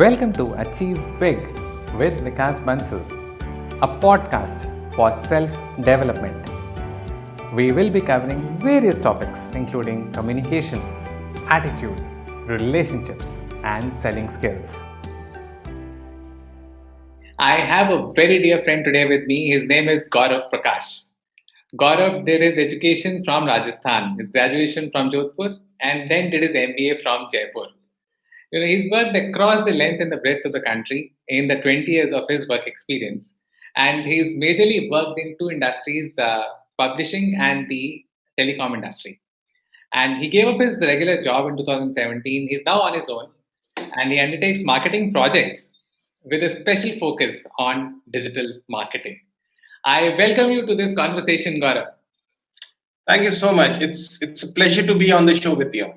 Welcome to Achieve Big with Vikas Bansal, a podcast for self development. We will be covering various topics including communication, attitude, relationships, and selling skills. I have a very dear friend today with me. His name is Gaurav Prakash. Gaurav did his education from Rajasthan, his graduation from Jodhpur, and then did his MBA from Jaipur. You know, he's worked across the length and the breadth of the country in the 20 years of his work experience. And he's majorly worked in two industries, uh, publishing and the telecom industry. And he gave up his regular job in 2017. He's now on his own and he undertakes marketing projects with a special focus on digital marketing. I welcome you to this conversation, Gaurav. Thank you so much. It's it's a pleasure to be on the show with you.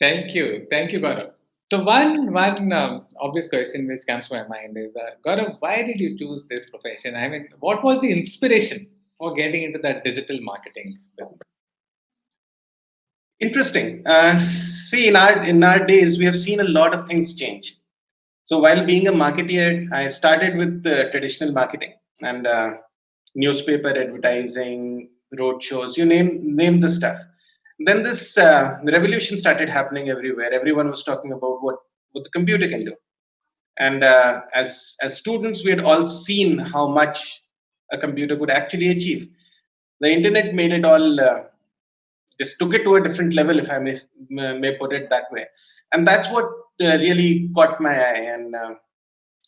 Thank you, thank you, Gaurav. So one one um, obvious question which comes to my mind is, uh, Gaurav, why did you choose this profession? I mean, what was the inspiration for getting into that digital marketing business? Interesting. Uh, see, in our in our days, we have seen a lot of things change. So while being a marketer, I started with uh, traditional marketing and uh, newspaper advertising, road shows, you name name the stuff then this uh, revolution started happening everywhere. Everyone was talking about what what the computer can do. And uh, as as students we had all seen how much a computer could actually achieve. The internet made it all uh, just took it to a different level if i may may put it that way. And that's what uh, really caught my eye. And uh,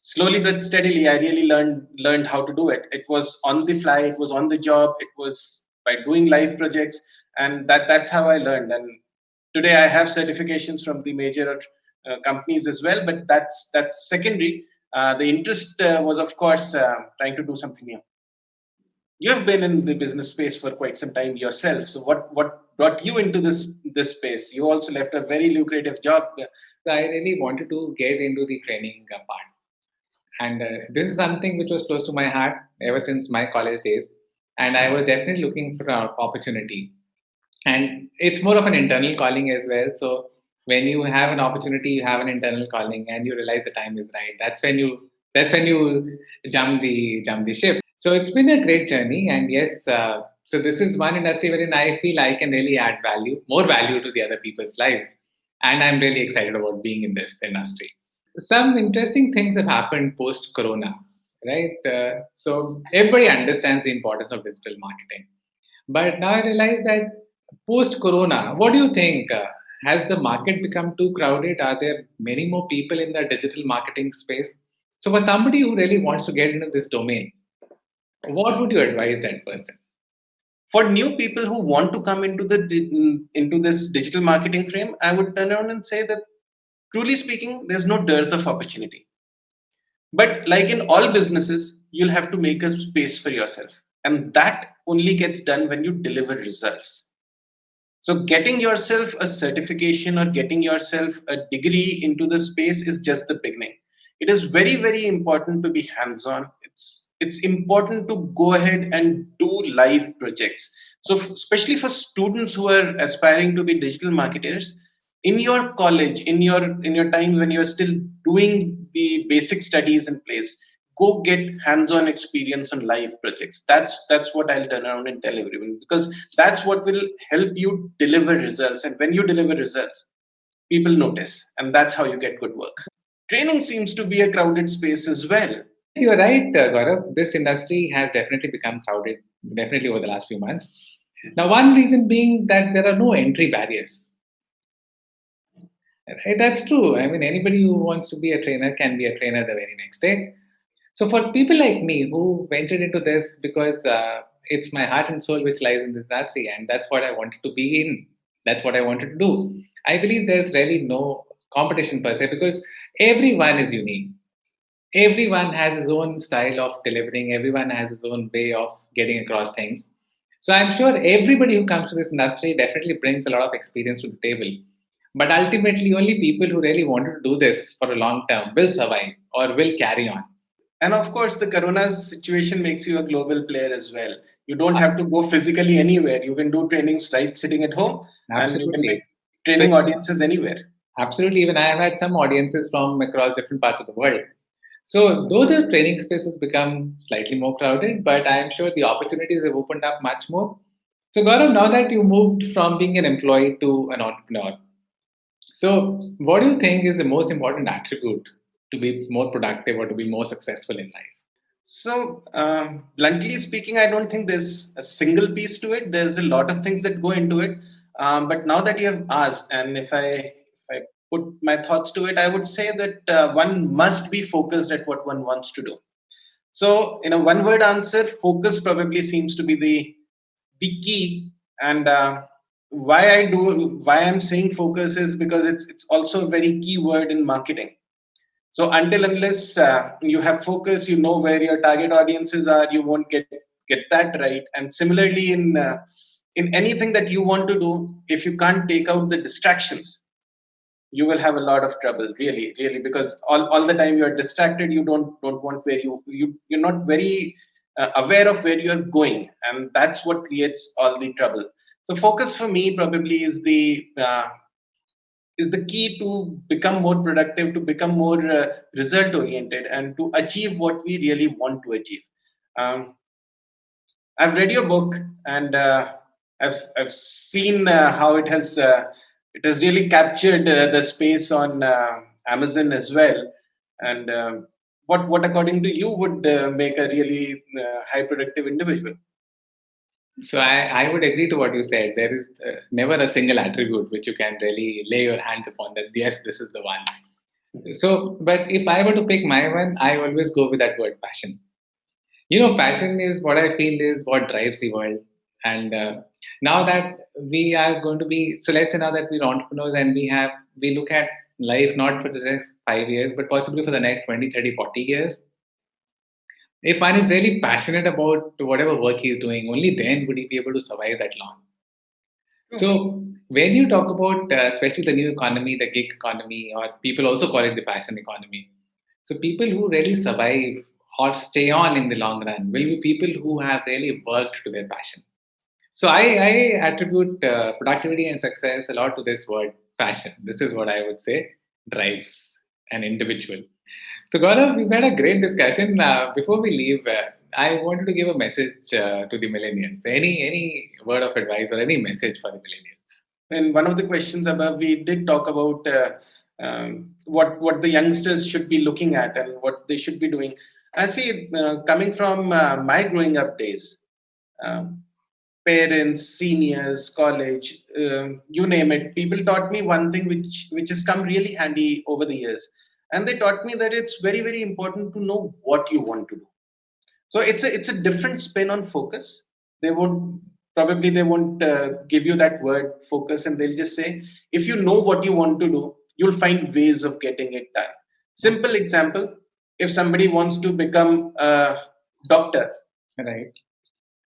slowly but steadily i really learned learned how to do it. It was on the fly it was on the job it was by doing live projects and that that's how i learned. And today i have certifications from the major uh, companies as well but that's that's secondary. Uh, the interest uh, was of course uh, trying to do something new. You have been in the business space for quite some time yourself. So what what brought you into this this space? You also left a very lucrative job. I really wanted to get into the training uh, part. And uh, this is something which was close to my heart ever since my college days. And i was definitely looking for an opportunity and it's more of an internal calling as well. So when you have an opportunity you have an internal calling and you realize the time is right. That's when you that's when you jump the jump the ship. So it's been a great journey and yes uh, so this is one industry wherein i feel i can really add value more value to the other people's lives. And i'm really excited about being in this industry. Some interesting things have happened post corona right? Uh, so everybody understands the importance of digital marketing. But now i realize that post corona, what do you think? Uh, has the market become too crowded? Are there many more people in the digital marketing space? So, for somebody who really wants to get into this domain, what would you advise that person? For new people who want to come into the into this digital marketing frame, I would turn around and say that, truly speaking, there's no dearth of opportunity. But like in all businesses, you'll have to make a space for yourself, and that only gets done when you deliver results so getting yourself a certification or getting yourself a degree into the space is just the beginning. It is very, very important to be hands-on. It's it's important to go ahead and do live projects. So especially for students who are aspiring to be digital marketers, in your college, in your in your time when you're still doing the basic studies in place, go get hands-on experience on live projects that's that's what i'll turn around and tell everyone because that's what will help you deliver results and when you deliver results people notice and that's how you get good work training seems to be a crowded space as well you're right uh, Gaurav. this industry has definitely become crowded definitely over the last few months now one reason being that there are no entry barriers that's true. I mean, anybody who wants to be a trainer can be a trainer the very next day. So for people like me who ventured into this because uh, it's my heart and soul which lies in this industry, and that's what I wanted to be in. That's what I wanted to do. I believe there's really no competition per se because everyone is unique. Everyone has his own style of delivering. Everyone has his own way of getting across things. So I'm sure everybody who comes to this industry definitely brings a lot of experience to the table. But ultimately, only people who really wanted to do this for a long term will survive or will carry on and of course the corona situation makes you a global player as well you don't have to go physically anywhere you can do trainings right sitting at home Absolutely. and you can training so, audiences anywhere Absolutely. Even I have had some audiences from across different parts of the world. So, though the training spaces become slightly more crowded, but I am sure the opportunities have opened up much more. So, Gaurav, now that you moved from being an employee to an entrepreneur, so what do you think is the most important attribute to be more productive or to be more successful in life? So, uh, bluntly speaking, I don't think there's a single piece to it. There's a lot of things that go into it. Um, but now that you have asked, and if I if I put my thoughts to it, I would say that uh, one must be focused at what one wants to do. So, in a one-word answer, focus probably seems to be the the key. And uh, why I do why I'm saying focus is because it's it's also a very key word in marketing so until unless uh, you have focus, you know where your target audiences are, you won't get get that right. And similarly, in uh, in anything that you want to do, if you can't take out the distractions, you will have a lot of trouble. Really, really, because all, all the time you're distracted. You don't don't want where you you you're not very uh, aware of where you're going, and that's what creates all the trouble. So focus for me probably is the uh, is the key to become more productive, to become more uh, result oriented, and to achieve what we really want to achieve. Um, I've read your book and uh, I've I've seen uh, how it has uh, it has really captured uh, the space on uh, Amazon as well. And um, what what according to you would make a really high productive individual? So I, I would agree to what you said. There is uh, never a single attribute which you can really lay your hands upon that yes, this is the one. So, but if I were to pick my one, I always go with that word passion. You know, passion is what I feel is what drives the world. And uh, now that we are going to be, so let's say now that we're entrepreneurs and we have, we look at life not for the next five years, but possibly for the next 20, 30, 40 years if one is really passionate about whatever work he's doing, only then would he be able to survive that long. So when you talk about, uh, especially the new economy, the gig economy, or people also call it the passion economy. So people who really survive or stay on in the long run will be people who have really worked to their passion. So I, I attribute uh, productivity and success a lot to this word passion. This is what I would say drives an individual. So, Gaurav, we've had a great discussion. Uh, before we leave, uh, I wanted to give a message uh, to the millennials. Any any word of advice or any message for the millennials? In one of the questions above, we did talk about uh, um, what what the youngsters should be looking at and what they should be doing. I see, uh, coming from uh, my growing up days, um, parents, seniors, college, um, you name it, people taught me one thing which which has come really handy over the years and they taught me that it's very very important to know what you want to do. So it's a it's a different spin on focus. They won't probably they won't uh, give you that word focus and they'll just say if you know what you want to do you'll find ways of getting it done. Simple example if somebody wants to become a doctor right.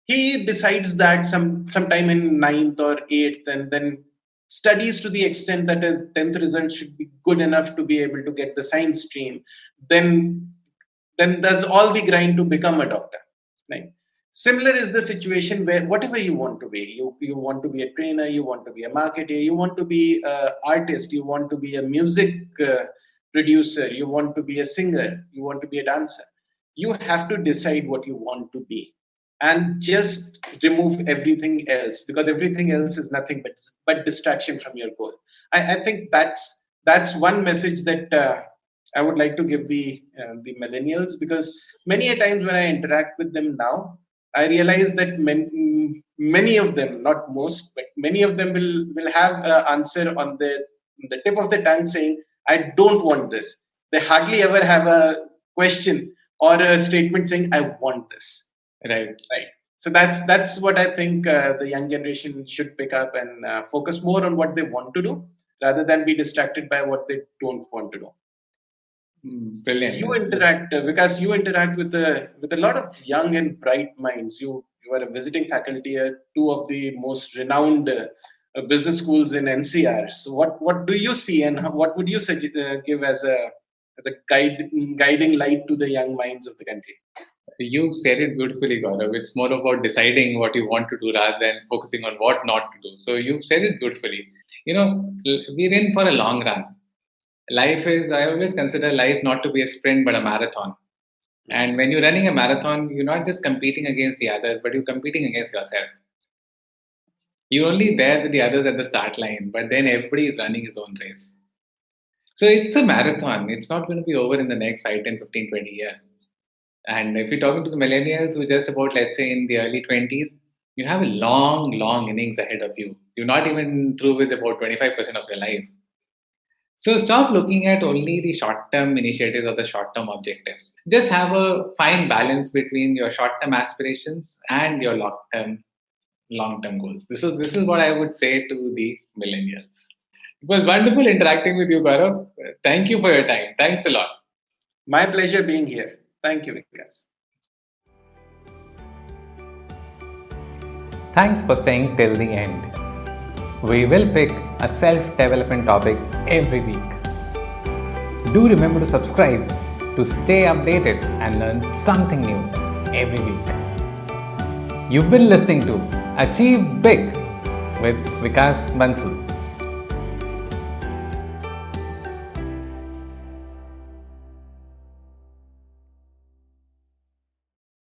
he decides that some sometime in ninth or eighth and then studies to the extent that a 10th result should be good enough to be able to get the science stream then then there's all the grind to become a doctor right? Similar is the situation where whatever you want to be you you want to be a trainer you want to be a marketer you want to be an artist you want to be a music uh, producer you want to be a singer you want to be a dancer. You have to decide what you want to be and just remove everything else because everything else is nothing but but distraction from your goal. I, I think that's that's one message that uh, i would like to give the uh, the millennials because many a times when i interact with them now i realize that many, many of them not most but many of them will will have an answer on the the tip of the tongue saying i don't want this. They hardly ever have a question or a statement saying i want this Right. Right. So that's that's what I think uh, the young generation should pick up and uh, focus more on what they want to do rather than be distracted by what they don't want to do. Mm, brilliant. You interact uh, because you interact with a with a lot of young and bright minds. You you are a visiting faculty at two of the most renowned uh, business schools in NCR. So what what do you see and how, what would you suggest, uh, give as a as a guide guiding light to the young minds of the country? You said it beautifully, Gaurav. It's more about deciding what you want to do rather than focusing on what not to do. So you said it beautifully. You know, we're in for a long run. life is, I always consider life not to be a sprint but a marathon. And when you're running a marathon, you're not just competing against the others, but you're competing against yourself. You're only there with the others at the start line, but then everybody is running his own race. So it's a marathon. It's not going to be over in the next 5, 10, 15, 20 years. And if you're talking to the millennials who are just about, let's say, in the early 20s, you have a long, long innings ahead of you. You're not even through with about 25% of your life. So stop looking at only the short-term initiatives or the short-term objectives. Just have a fine balance between your short-term aspirations and your long-term long-term goals. This is this is what I would say to the millennials. It was wonderful interacting with you, Gaurav. Thank you for your time. Thanks a lot. My pleasure being here. Thank you, Vikas. Thanks for staying till the end. We will pick a self development topic every week. Do remember to subscribe to stay updated and learn something new every week. You've been listening to Achieve Big with Vikas Bansal.